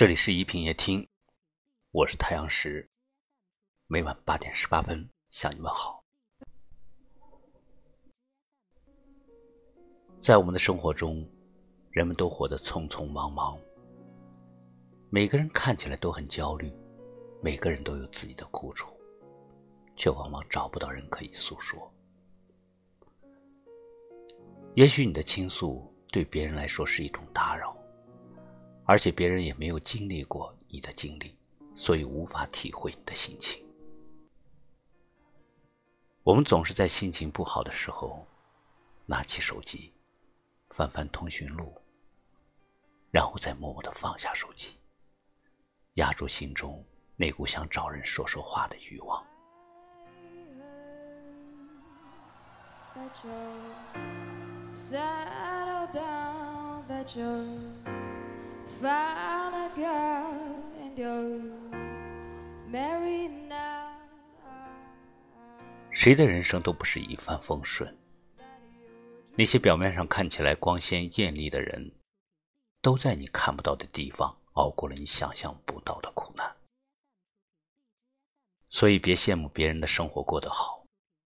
这里是一品夜听，我是太阳石，每晚八点十八分向你问好。在我们的生活中，人们都活得匆匆忙忙，每个人看起来都很焦虑，每个人都有自己的苦楚，却往往找不到人可以诉说。也许你的倾诉对别人来说是一种打扰。而且别人也没有经历过你的经历，所以无法体会你的心情。我们总是在心情不好的时候，拿起手机，翻翻通讯录，然后再默默的放下手机，压住心中那股想找人说说话的欲望。谁的人生都不是一帆风顺。那些表面上看起来光鲜艳丽的人，都在你看不到的地方熬过了你想象不到的苦难。所以别羡慕别人的生活过得好，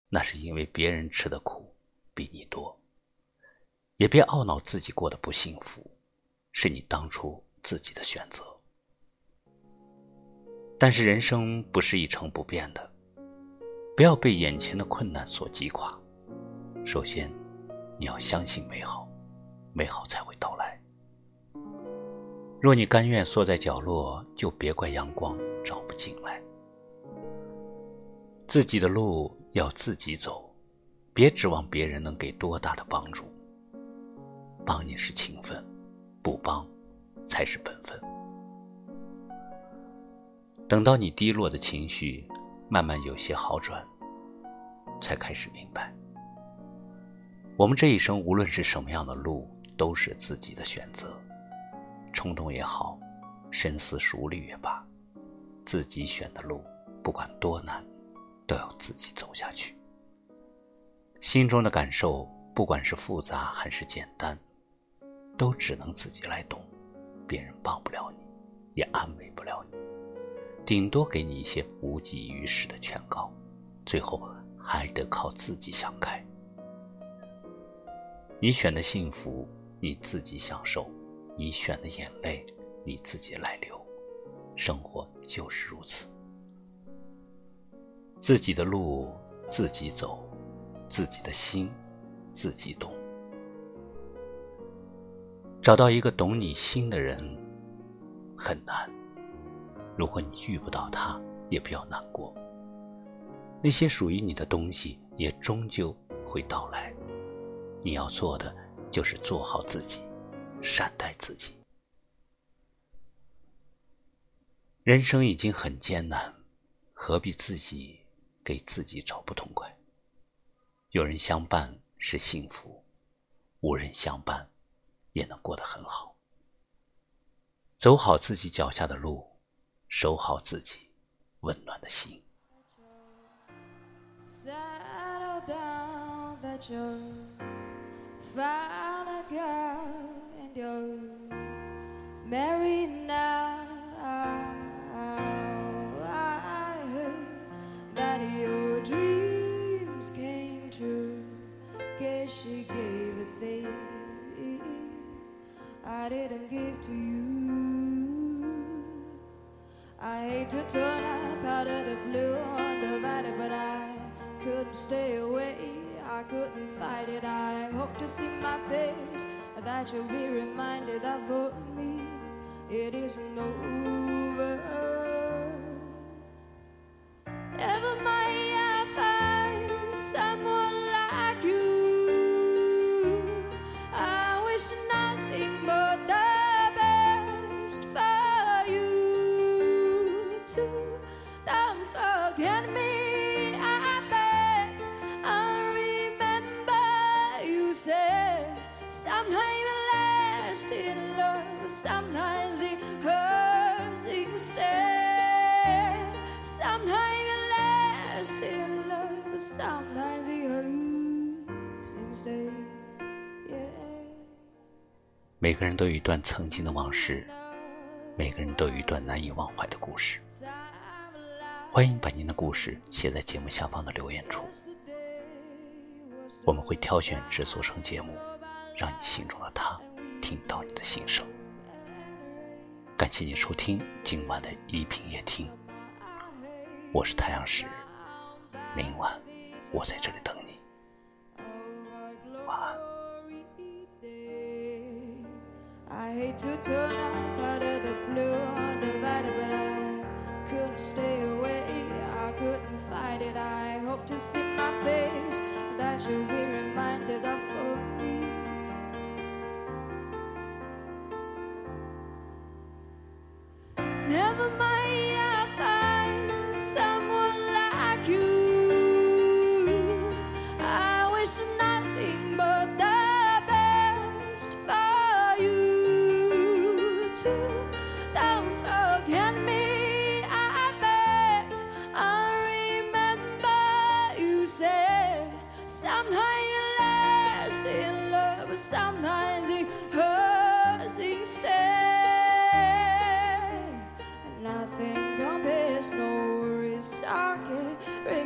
那是因为别人吃的苦比你多。也别懊恼自己过得不幸福。是你当初自己的选择，但是人生不是一成不变的，不要被眼前的困难所击垮。首先，你要相信美好，美好才会到来。若你甘愿缩在角落，就别怪阳光照不进来。自己的路要自己走，别指望别人能给多大的帮助。帮你是情分。不帮，才是本分。等到你低落的情绪慢慢有些好转，才开始明白，我们这一生无论是什么样的路，都是自己的选择。冲动也好，深思熟虑也罢，自己选的路，不管多难，都要自己走下去。心中的感受，不管是复杂还是简单。都只能自己来懂，别人帮不了你，也安慰不了你，顶多给你一些无济于事的劝告，最后还得靠自己想开。你选的幸福，你自己享受；你选的眼泪，你自己来流。生活就是如此，自己的路自己走，自己的心自己懂。找到一个懂你心的人很难。如果你遇不到他，也不要难过。那些属于你的东西也终究会到来。你要做的就是做好自己，善待自己。人生已经很艰难，何必自己给自己找不痛快？有人相伴是幸福，无人相伴。也能过得很好。走好自己脚下的路，守好自己温暖的心。I didn't give to you. I hate to turn up out of the blue, undivided, but I couldn't stay away. I couldn't fight it. I hope to see my face, that you'll be reminded for me it isn't over. 每个人都有一段曾经的往事，每个人都有一段难以忘怀的故事，欢迎把您的故事写在节目下方的留言处，我们会挑选制作成节目，让你心中的他听到你的心声。感谢你收听今晚的一品夜听，我是太阳石，明晚我在这里等你。晚安。I hate to turn out of the blue, undivided, but I couldn't stay away. I couldn't fight it. I hope to see my face,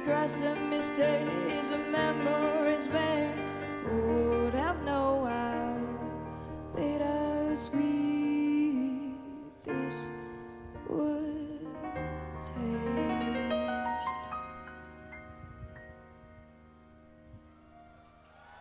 regrets and mistakes and memories made would have no bitter sweet.